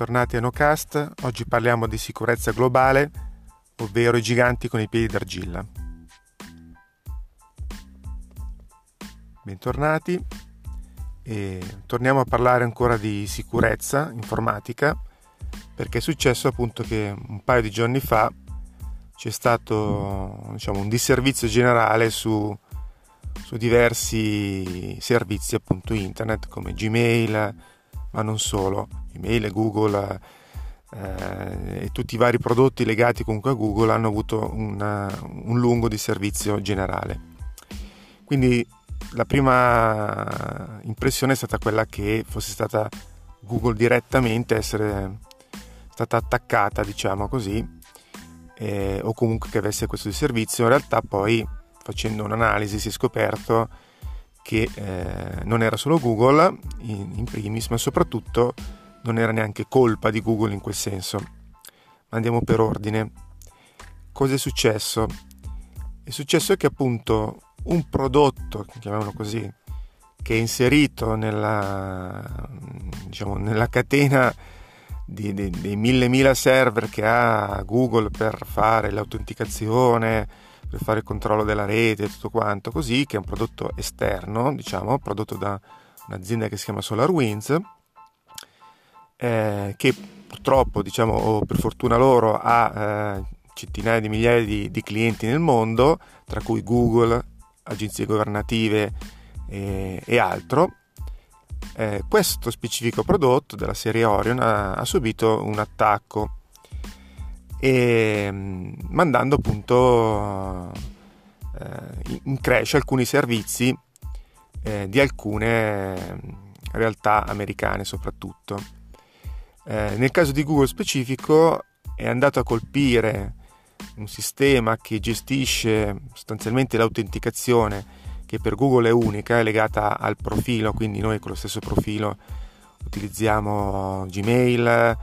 bentornati a NoCast. Oggi parliamo di sicurezza globale, ovvero i giganti con i piedi d'argilla. Bentornati e torniamo a parlare ancora di sicurezza informatica perché è successo appunto che un paio di giorni fa c'è stato diciamo, un disservizio generale su, su diversi servizi appunto internet come Gmail, ma non solo, email, Google eh, e tutti i vari prodotti legati comunque a Google hanno avuto una, un lungo di servizio generale. Quindi la prima impressione è stata quella che fosse stata Google direttamente essere stata attaccata, diciamo così, eh, o comunque che avesse questo servizio. In realtà poi facendo un'analisi si è scoperto che eh, non era solo Google in, in, primis, ma soprattutto non era neanche colpa di Google in quel senso. Ma andiamo per ordine. Cosa è successo? È successo che appunto un prodotto, chiamiamolo così, che è inserito nella, diciamo, nella catena di, di, dei mille mila server che ha Google per fare l'autenticazione, per fare il controllo della rete e tutto quanto così, che è un prodotto esterno, diciamo, prodotto da un'azienda che si chiama SolarWinds, eh, che purtroppo, diciamo, o per fortuna loro, ha eh, centinaia di migliaia di, di, clienti nel mondo, tra cui Google, agenzie governative e, e altro. Eh, questo specifico prodotto della serie Orion ha, ha subito un attacco e mm, mandando appunto eh, in crash alcuni servizi eh, di alcune mm, realtà americane soprattutto. Eh, nel caso di Google specifico è andato a colpire un sistema che gestisce sostanzialmente l'autenticazione che per Google è unica, è legata al profilo, quindi noi con lo stesso profilo utilizziamo Gmail,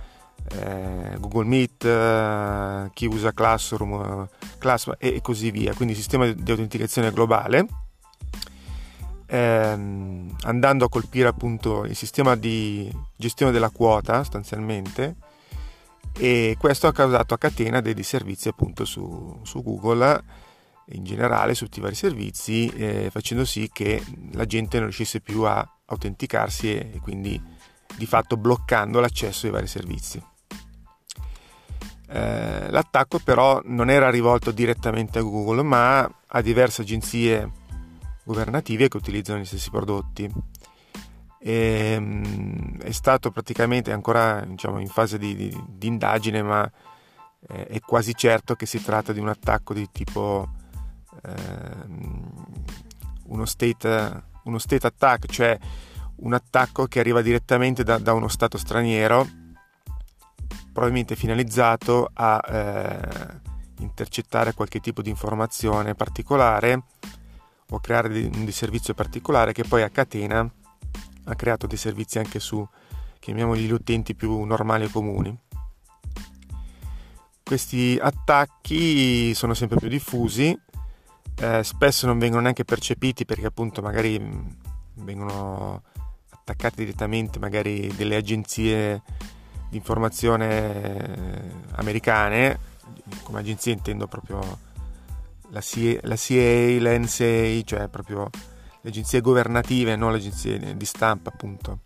eh, Google Meet, eh, chi usa Classroom, eh, Classroom e, così via, quindi sistema di autenticazione globale. Ehm, andando a colpire appunto il sistema di gestione della quota sostanzialmente e questo ha causato a catena dei disservizi appunto su, su Google in generale su tutti i vari servizi eh, facendo sì che la gente non riuscisse più a autenticarsi e, e quindi di fatto bloccando l'accesso ai vari servizi. Eh, l'attacco però non era rivolto direttamente a Google, ma a diverse agenzie governative che utilizzano gli stessi prodotti. E, ehm, è stato praticamente ancora diciamo, in fase di, di, di indagine, ma eh, è quasi certo che si tratta di un attacco di tipo eh, uno, state, uno state attack, cioè un attacco che arriva direttamente da, da uno stato straniero probabilmente finalizzato a eh, intercettare qualche tipo di informazione particolare o creare un disservizio particolare che poi a catena ha creato dei servizi anche su, chiamiamoli gli utenti più normali e comuni. Questi attacchi sono sempre più diffusi, eh, spesso non vengono neanche percepiti perché appunto magari mm, vengono attaccati direttamente magari delle agenzie di informazione eh, americane, come agenzie intendo proprio la CIA, la CIA, l'NSA, cioè proprio le agenzie governative, non le agenzie di stampa appunto.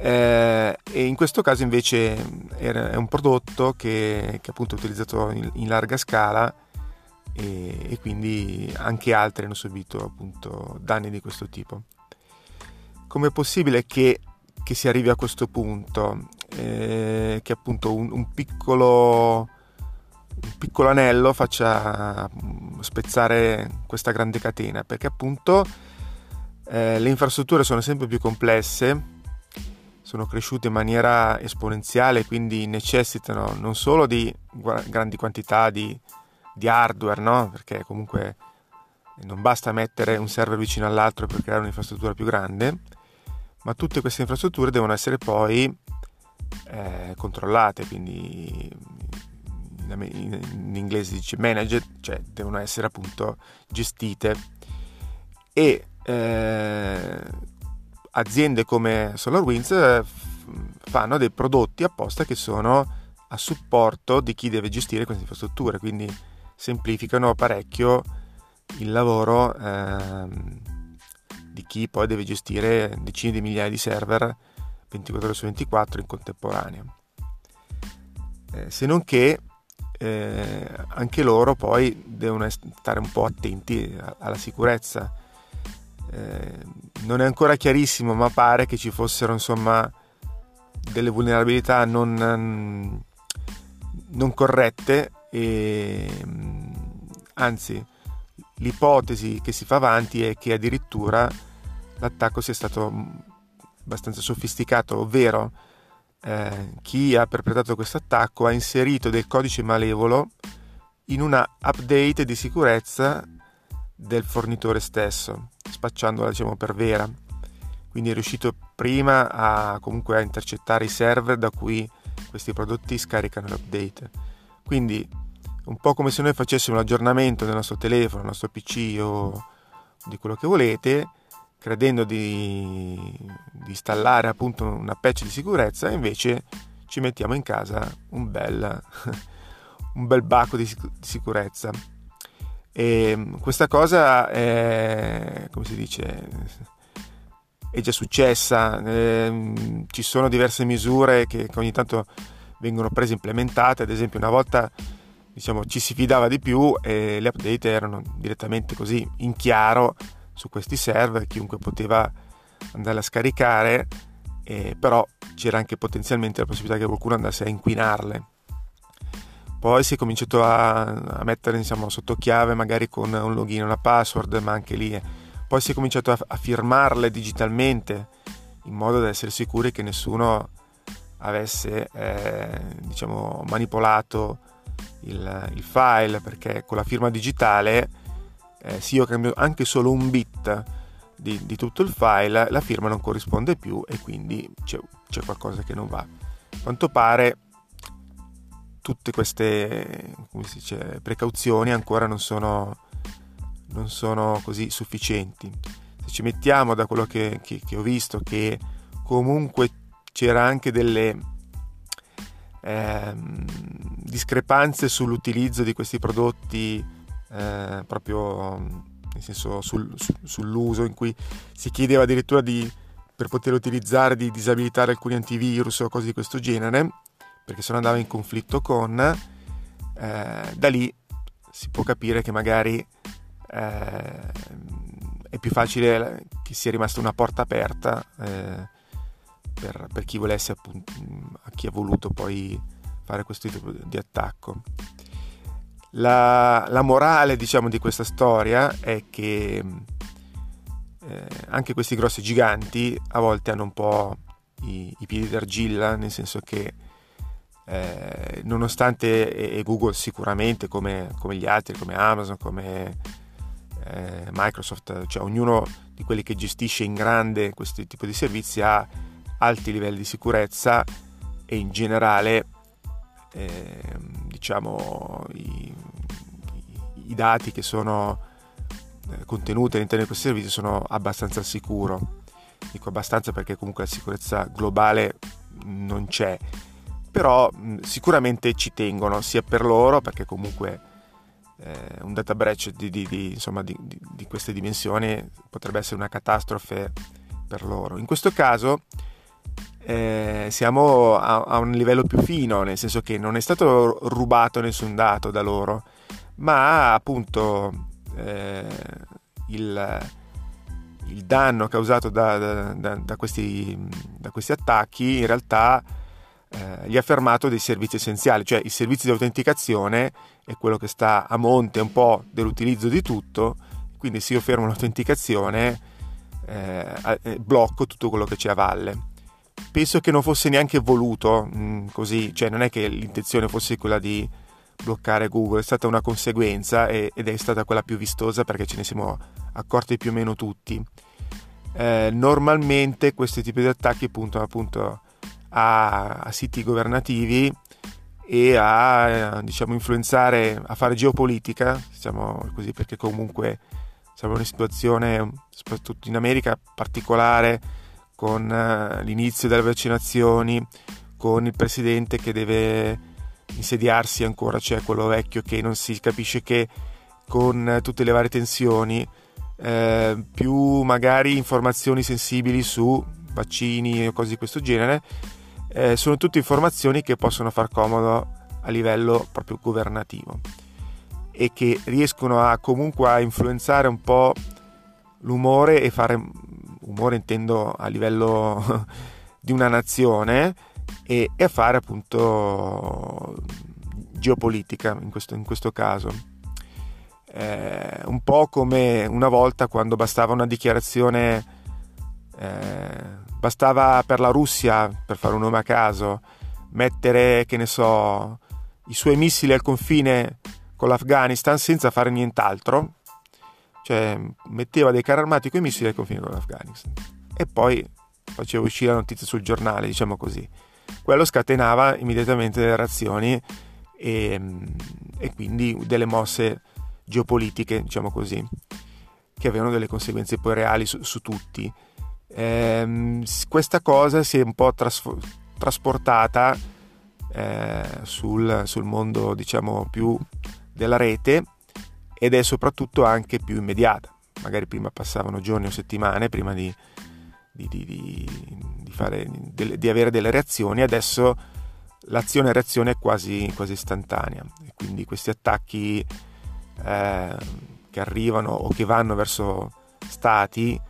Eh, e in questo caso invece è un prodotto che, che appunto è utilizzato in, in larga scala e, e, quindi anche altri hanno subito appunto danni di questo tipo. Com'è possibile che, che si arrivi a questo punto? Eh, che appunto un, un, piccolo, un piccolo anello faccia mm, spezzare questa grande catena, perché appunto eh, le infrastrutture sono sempre più complesse, sono cresciute in maniera esponenziale, quindi necessitano non solo di grandi quantità di, di hardware, no? perché comunque non basta mettere un server vicino all'altro per creare un'infrastruttura più grande, ma tutte queste infrastrutture devono essere poi eh, controllate, quindi in, in, inglese dice managed, cioè devono essere appunto gestite. E eh, aziende come SolarWinds eh, fanno dei prodotti apposta che sono a supporto di chi deve gestire queste infrastrutture, quindi semplificano parecchio il lavoro ehm, di chi poi deve gestire decine di migliaia di server 24 ore su 24 in contemporanea. Eh, se non che eh, anche loro poi devono stare un po' attenti alla sicurezza. Eh, non è ancora chiarissimo, ma pare che ci fossero insomma delle vulnerabilità non, non corrette e anzi l'ipotesi che si fa avanti è che addirittura l'attacco sia stato abbastanza sofisticato, ovvero eh, chi ha perpetrato questo attacco ha inserito del codice malevolo in una update di sicurezza del fornitore stesso, spacciandola diciamo per vera. Quindi è riuscito prima a comunque a intercettare i server da cui questi prodotti scaricano l'update. Quindi un po' come se noi facessimo l'aggiornamento del nostro telefono, del nostro PC o di quello che volete, credendo di, di installare appunto una patch di sicurezza, invece ci mettiamo in casa un bel, un bel bacco di, di sicurezza. E questa cosa è, come si dice, è già successa, eh, ci sono diverse misure che, che ogni tanto vengono prese implementate, ad esempio una volta diciamo, ci si fidava di più e le update erano direttamente così in chiaro su questi server, chiunque poteva andare a scaricare, eh, però c'era anche potenzialmente la possibilità che qualcuno andasse a inquinarle. Poi si è cominciato a, a mettere diciamo, sotto chiave magari con un login e una password, ma anche lì. Eh. Poi si è cominciato a, a firmarle digitalmente in modo da essere sicuri che nessuno avesse eh, diciamo, manipolato il, il, file perché con la firma digitale eh, se io cambio anche solo un bit di, di, tutto il file la firma non corrisponde più e quindi c'è, c'è qualcosa che non va. A quanto pare tutte queste dice, precauzioni ancora non sono, non sono, così sufficienti. Se ci mettiamo da quello che, che, che ho visto che comunque c'era anche delle eh, discrepanze sull'utilizzo di questi prodotti eh, proprio nel senso sul, su, sull'uso in cui si chiedeva addirittura di, per poter utilizzare di disabilitare alcuni antivirus o cose di questo genere perché se no andava in conflitto con eh, da lì si può capire che magari eh, è più facile che sia rimasta una porta aperta eh, per, per, chi volesse appunto a chi ha voluto poi fare questo tipo di attacco la, la morale diciamo di questa storia è che eh, anche questi grossi giganti a volte hanno un po' i, i piedi d'argilla nel senso che eh, nonostante e, Google sicuramente come, come, gli altri come Amazon come eh, Microsoft cioè ognuno di quelli che gestisce in grande questo tipo di servizi ha alti livelli di sicurezza e in generale eh, diciamo i, i, dati che sono eh, contenuti all'interno di questi servizi sono abbastanza al sicuro. Dico abbastanza perché comunque la sicurezza globale non c'è però sicuramente ci tengono sia per loro perché comunque eh, un data breach di, di, di, insomma, di, queste dimensioni potrebbe essere una catastrofe per loro. In questo caso eh, siamo a, a, un livello più fino, nel senso che non è stato rubato nessun dato da loro, ma appunto eh, il, il, danno causato da, da, da, questi, da, questi, attacchi in realtà eh, gli ha fermato dei servizi essenziali, cioè i servizi di autenticazione è quello che sta a monte un po' dell'utilizzo di tutto, quindi se io fermo l'autenticazione eh, eh blocco tutto quello che c'è a valle penso che non fosse neanche voluto mh, mm, così, cioè non è che l'intenzione fosse quella di bloccare Google, è stata una conseguenza e, ed è stata quella più vistosa perché ce ne siamo accorti più o meno tutti. Eh, normalmente questi tipi di attacchi puntano appunto a, a siti governativi e a diciamo, influenzare, a fare geopolitica, diciamo così, perché comunque siamo in una situazione, soprattutto in America, particolare con eh, l'inizio delle vaccinazioni, con il presidente che deve insediarsi ancora, cioè quello vecchio che non si capisce che con tutte le varie tensioni, eh, più magari informazioni sensibili su vaccini o cose di questo genere, eh, sono tutte informazioni che possono far comodo a livello proprio governativo e che riescono a comunque a influenzare un po' l'umore e fare umore intendo a livello di una nazione e, e a fare appunto geopolitica in questo, in questo caso. Eh, un po' come una volta quando bastava una dichiarazione, eh, bastava per la Russia, per fare un nome a caso, mettere, che ne so, i suoi missili al confine con l'Afghanistan senza fare nient'altro, cioè metteva dei carri armati con i missili al confine con l'Afghanistan e poi faceva uscire la notizia sul giornale, diciamo così. Quello scatenava immediatamente delle reazioni e, e quindi delle mosse geopolitiche, diciamo così, che avevano delle conseguenze poi reali su, su tutti. Eh, questa cosa si è un po' trasfo- trasportata eh, sul, sul, mondo, diciamo, più della rete ed è soprattutto anche più immediata. Magari prima passavano giorni o settimane prima di, di, di, fare, di avere delle reazioni, adesso l'azione e reazione è quasi, quasi istantanea. E quindi questi attacchi eh, che arrivano o che vanno verso stati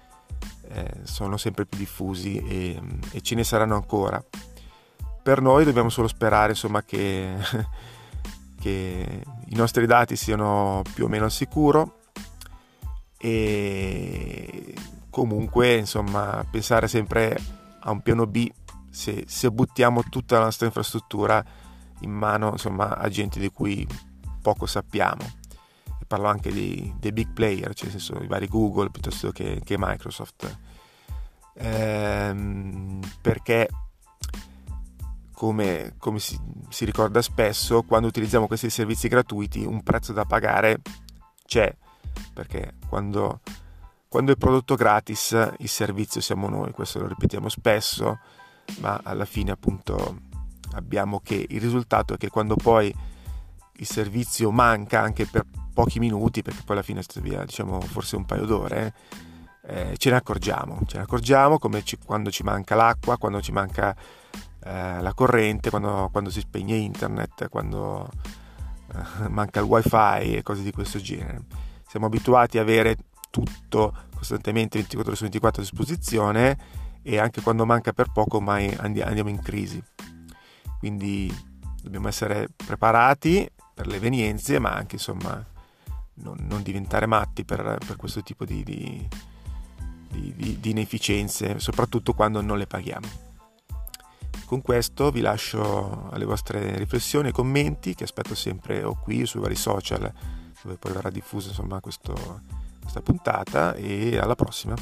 eh, sono sempre più diffusi e, e, ce ne saranno ancora. Per noi dobbiamo solo sperare insomma, che, che i nostri dati siano più o meno al sicuro e comunque insomma pensare sempre a un piano B se, se buttiamo tutta la nostra infrastruttura in mano insomma, a gente di cui poco sappiamo. E parlo anche dei, dei, big player, cioè nel senso i vari Google piuttosto che, che Microsoft. Ehm, perché come, come si, si, ricorda spesso, quando utilizziamo questi servizi gratuiti un prezzo da pagare c'è, perché quando, quando è prodotto gratis il servizio siamo noi, questo lo ripetiamo spesso, ma alla fine appunto abbiamo che il risultato è che quando poi il servizio manca anche per pochi minuti, perché poi alla fine è via diciamo forse un paio d'ore, eh, ce ne accorgiamo, ce ne accorgiamo come ci, quando ci manca l'acqua, quando ci manca eh, la corrente, quando, quando, si spegne internet, quando eh, manca il wifi e cose di questo genere. Siamo abituati a avere tutto costantemente 24 ore su 24 a disposizione e anche quando manca per poco mai andiamo in crisi. Quindi dobbiamo essere preparati per le evenienze, ma anche insomma non, non diventare matti per, per, questo tipo di, di, di, di inefficienze, soprattutto quando non le paghiamo. Con questo vi lascio alle vostre riflessioni e commenti che aspetto sempre o qui sui vari social dove poi verrà diffusa insomma questo, questa puntata e alla prossima.